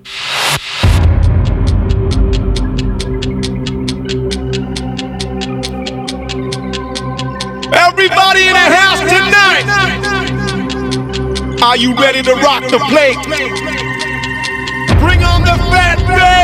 Everybody in the house tonight. Are you ready to rock the plate? Bring on the fat bass.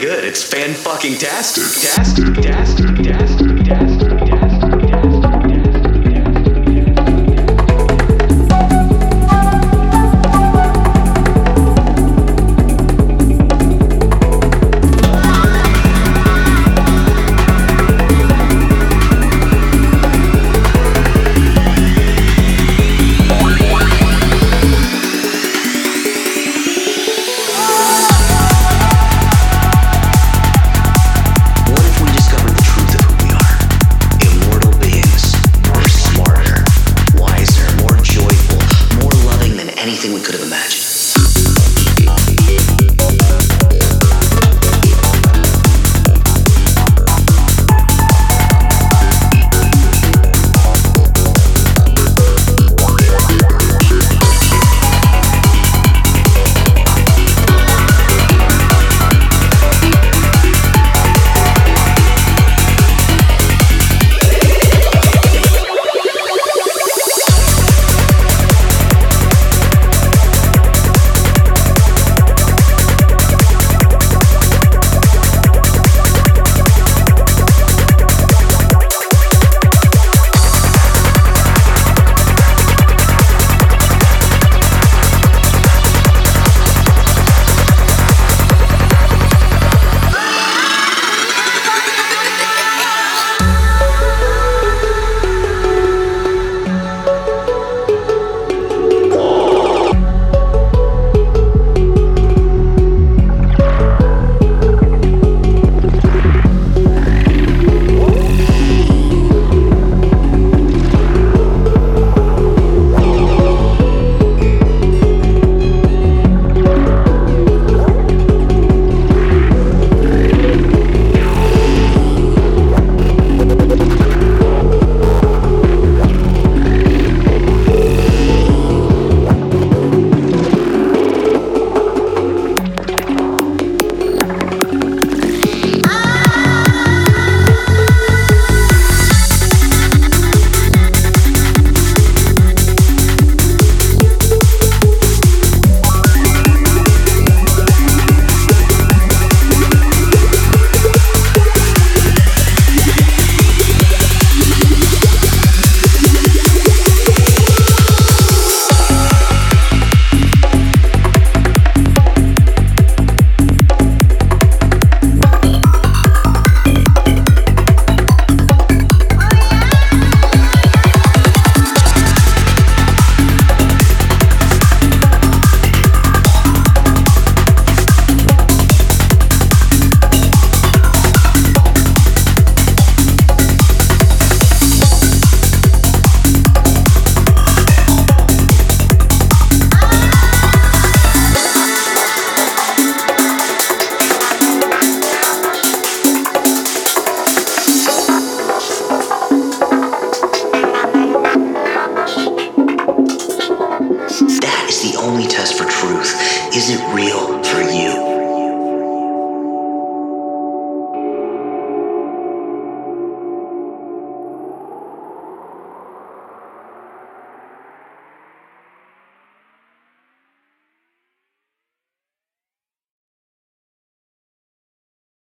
good. It's fan fucking tastic. Tastic, tastic, tastic, tastic.